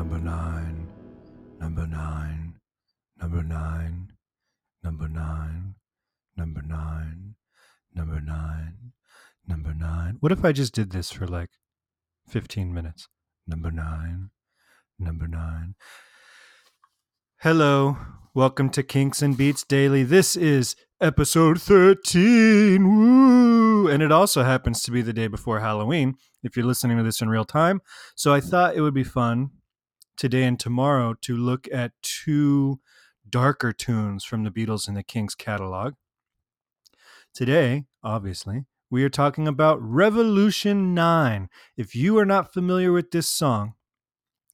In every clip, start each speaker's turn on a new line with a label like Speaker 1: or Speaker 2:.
Speaker 1: number nine, number nine, number nine, number nine, number nine, number nine, number nine. What if I just did this for like 15 minutes? Number nine, number nine. Hello, welcome to Kinks and Beats Daily. This is episode 13. Woo! And it also happens to be the day before Halloween if you're listening to this in real time. So I thought it would be fun today and tomorrow to look at two darker tunes from the Beatles and the Kinks catalog. Today, obviously, we are talking about Revolution 9. If you are not familiar with this song,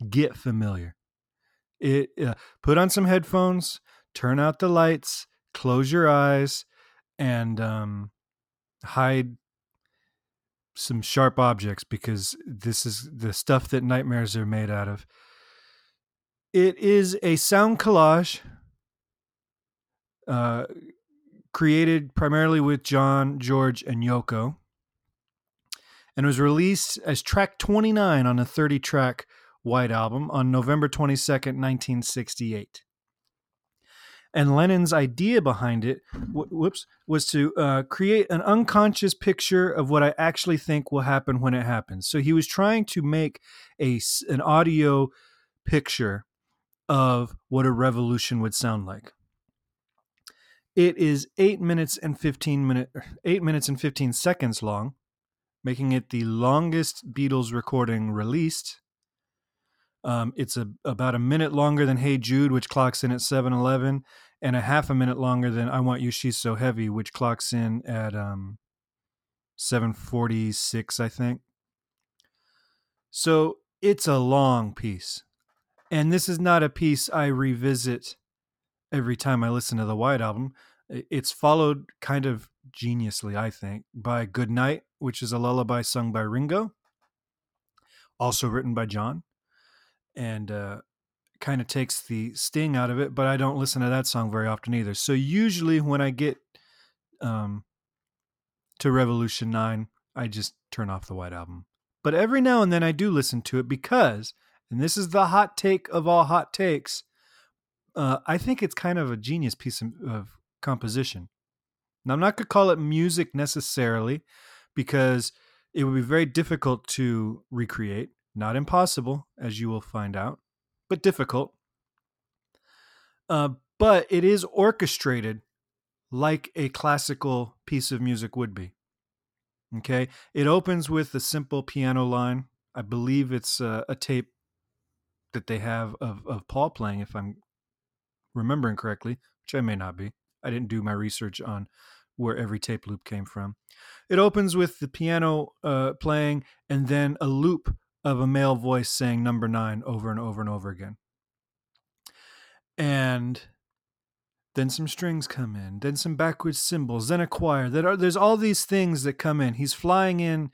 Speaker 1: get familiar. It uh, put on some headphones, turn out the lights, close your eyes, and um, hide some sharp objects because this is the stuff that nightmares are made out of. It is a sound collage uh, created primarily with John, George, and Yoko, and was released as track 29 on a 30 track White Album on November 22nd, 1968. And Lennon's idea behind it, wh- whoops, was to uh, create an unconscious picture of what I actually think will happen when it happens. So he was trying to make a an audio picture of what a revolution would sound like. It is eight minutes and fifteen minute, eight minutes and fifteen seconds long, making it the longest Beatles recording released um, it's a, about a minute longer than Hey Jude, which clocks in at 7:11, and a half a minute longer than I Want You, She's So Heavy, which clocks in at um, 7:46, I think. So it's a long piece, and this is not a piece I revisit every time I listen to the White Album. It's followed kind of geniusly, I think, by Good Night, which is a lullaby sung by Ringo, also written by John and uh, kind of takes the sting out of it. But I don't listen to that song very often either. So usually when I get um, to Revolution Nine, I just turn off the White Album. But every now and then I do listen to it because, and this is the hot take of all hot takes, uh, I think it's kind of a genius piece of, of composition. Now, I'm not going to call it music necessarily because it would be very difficult to recreate. Not impossible, as you will find out, but difficult. Uh, but it is orchestrated like a classical piece of music would be. Okay. It opens with a simple piano line. I believe it's uh, a tape that they have of, of Paul playing, if I'm remembering correctly, which I may not be. I didn't do my research on where every tape loop came from. It opens with the piano uh, playing and then a loop of a male voice saying number nine over and over and over again. And then some strings come in, then some backwards cymbals, then a choir. That are there's all these things that come in. He's flying in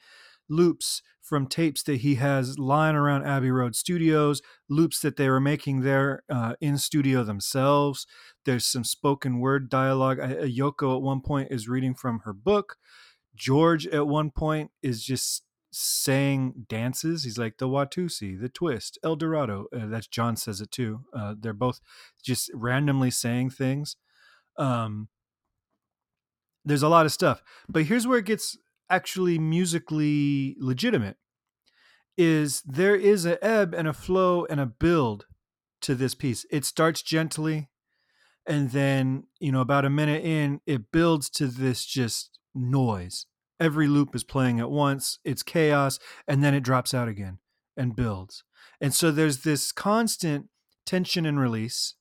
Speaker 1: loops from tapes that he has lying around Abbey Road Studios, loops that they were making there uh, in studio themselves. There's some spoken word dialogue. Yoko at one point is reading from her book. George at one point is just saying dances. He's like the Watusi, the twist, El Dorado. Uh, that's John says it too. Uh, they're both just randomly saying things. Um, there's a lot of stuff, but here's where it gets actually musically legitimate. Is there is a ebb and a flow and a build to this piece. It starts gently, and then you know about a minute in, it builds to this just noise every loop is playing at once it's chaos and then it drops out again and builds and so there's this constant tension and release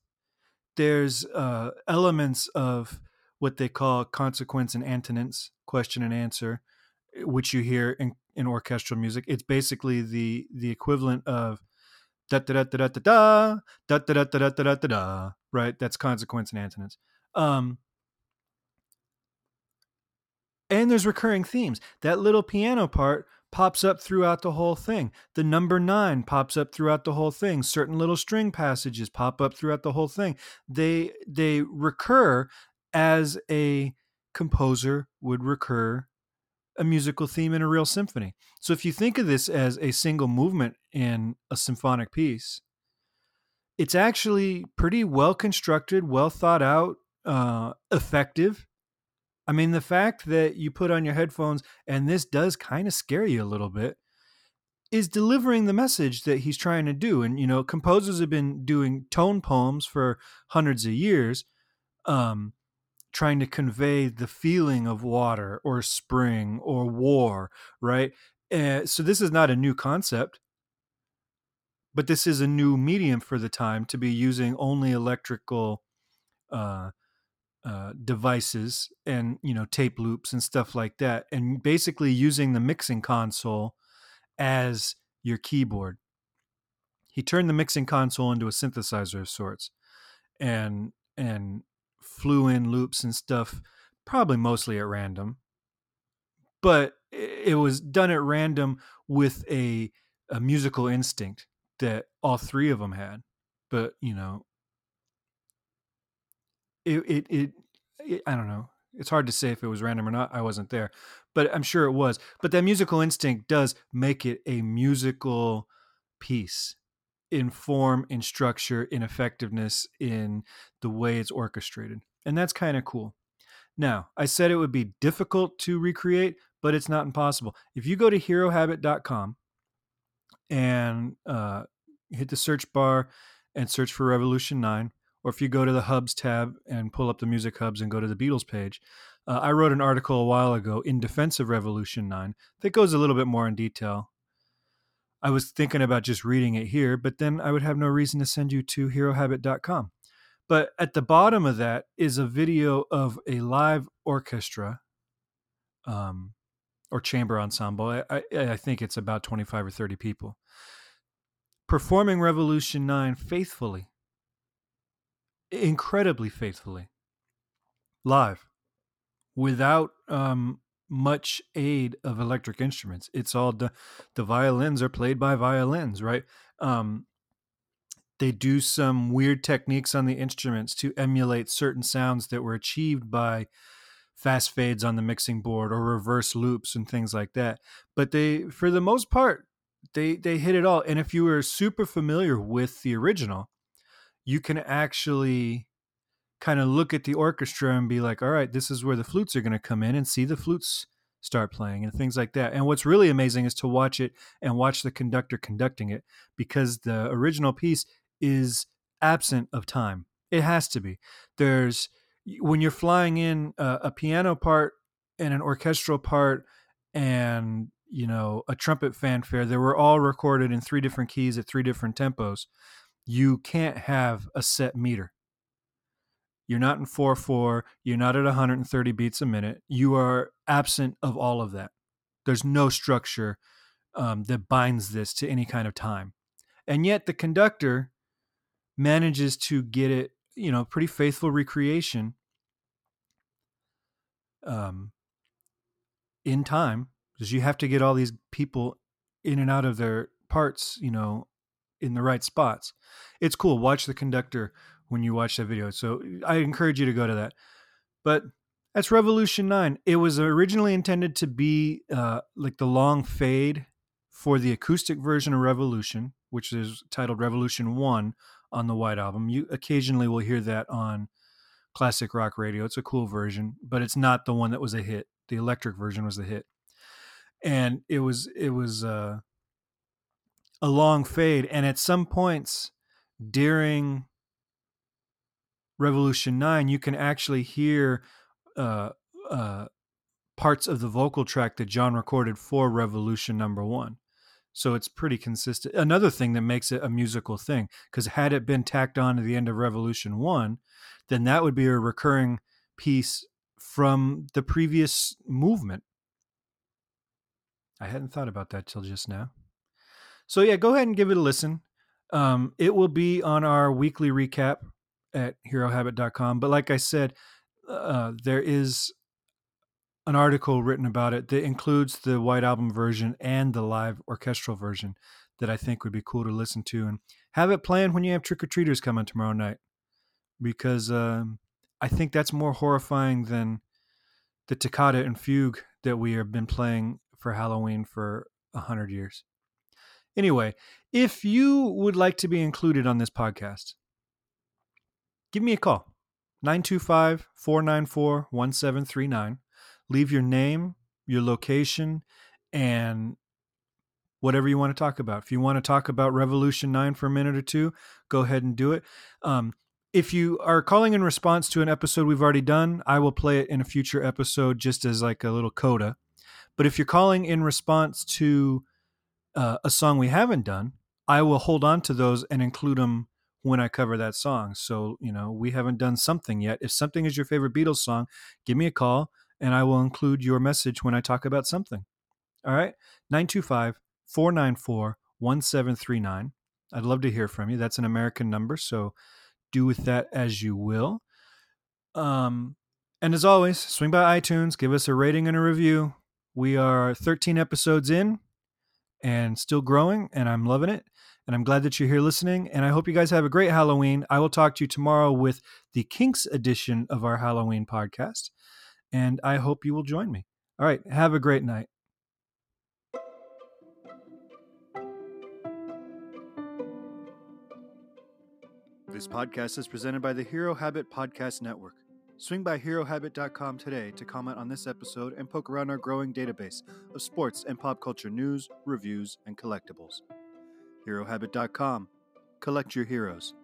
Speaker 1: there's uh, elements of what they call consequence and antinence question and answer which you hear in, in orchestral music it's basically the the equivalent of da da da da da da da da da da da da da da right that's consequence and antinence um and there's recurring themes. That little piano part pops up throughout the whole thing. The number nine pops up throughout the whole thing. Certain little string passages pop up throughout the whole thing. They they recur as a composer would recur a musical theme in a real symphony. So if you think of this as a single movement in a symphonic piece, it's actually pretty well constructed, well thought out, uh, effective. I mean, the fact that you put on your headphones and this does kind of scare you a little bit is delivering the message that he's trying to do. And, you know, composers have been doing tone poems for hundreds of years, um, trying to convey the feeling of water or spring or war, right? Uh, so this is not a new concept but this is a new medium for the time to be using only electrical uh, uh, devices and you know tape loops and stuff like that, and basically using the mixing console as your keyboard. He turned the mixing console into a synthesizer of sorts, and and flew in loops and stuff, probably mostly at random, but it was done at random with a a musical instinct that all three of them had but you know it, it it it, i don't know. It's hard to say if it was random or not. I wasn't there but i'm sure it was. But that musical instinct does make it a musical piece in form in structure in effectiveness in the way it's orchestrated and that's kind of cool now i said it would be difficult to recreate but it's not impossible if you go to herohabit.com and uh, hit the search bar and search for Revolution 9. Or if you go to the Hubs tab and pull up the Music Hubs and go to the Beatles page, uh, I wrote an article a while ago in defense of Revolution 9 that goes a little bit more in detail. I was thinking about just reading it here, but then I would have no reason to send you to herohabit.com. But at the bottom of that is a video of a live orchestra um, or chamber ensemble. I, I, I think it's about 25 or 30 people performing Revolution 9 faithfully, incredibly faithfully, live, without um, much aid of electric instruments. It's all the, the violins are played by violins, right? Um, they do some weird techniques on the instruments to emulate certain sounds that were achieved by fast fades on the mixing board or reverse loops and things like that. But they, for the most part, they they hit it all. And if you were super familiar with the original, you can actually kind of look at the orchestra and be like, all right, this is where the flutes are going to come in and see the flutes start playing and things like that. And what's really amazing is to watch it and watch the conductor conducting it because the original piece is absent of time. It has to be. There's when you're flying in a, a piano part and an orchestral part and you know a trumpet fanfare they were all recorded in three different keys at three different tempos you can't have a set meter you're not in 4-4 you're not at 130 beats a minute. You are absent of all of that. There's no structure um, that binds this to any kind of time. And yet the conductor manages to get it you know pretty faithful recreation um, in time. Because you have to get all these people in and out of their parts, you know, in the right spots. It's cool. Watch the conductor when you watch that video. So I encourage you to go to that. But that's Revolution 9. It was originally intended to be uh, like the long fade for the acoustic version of Revolution, which is titled Revolution 1 on the White Album. You occasionally will hear that on classic rock radio. It's a cool version, but it's not the one that was a hit. The electric version was the hit and it was it was uh, a long fade and at some points during revolution 9 you can actually hear uh, uh, parts of the vocal track that john recorded for revolution number one so it's pretty consistent another thing that makes it a musical thing because had it been tacked on to the end of revolution 1 then that would be a recurring piece from the previous movement I hadn't thought about that till just now. So yeah, go ahead and give it a listen. Um, it will be on our weekly recap at herohabit.com. But like I said, uh, there is an article written about it that includes the white album version and the live orchestral version that I think would be cool to listen to and have it playing when you have trick or treaters coming tomorrow night. Because um, I think that's more horrifying than the toccata and fugue that we have been playing for Halloween for a hundred years. Anyway, if you would like to be included on this podcast, give me a call 925 494 1739. Leave your name, your location, and whatever you want to talk about. If you want to talk about Revolution 9 for a minute or two, go ahead and do it. Um, if you are calling in response to an episode we've already done, I will play it in a future episode just as like a little coda. But if you're calling in response to uh, a song we haven't done, I will hold on to those and include them when I cover that song. So, you know, we haven't done something yet. If something is your favorite Beatles song, give me a call and I will include your message when I talk about something. All right. 925 494 1739. I'd love to hear from you. That's an American number. So do with that as you will. Um, and as always, swing by iTunes, give us a rating and a review. We are 13 episodes in and still growing, and I'm loving it. And I'm glad that you're here listening. And I hope you guys have a great Halloween. I will talk to you tomorrow with the Kinks edition of our Halloween podcast. And I hope you will join me. All right. Have a great night. This podcast is presented by the Hero Habit Podcast Network. Swing by HeroHabit.com today to comment on this episode and poke around our growing database of sports and pop culture news, reviews, and collectibles. HeroHabit.com. Collect your heroes.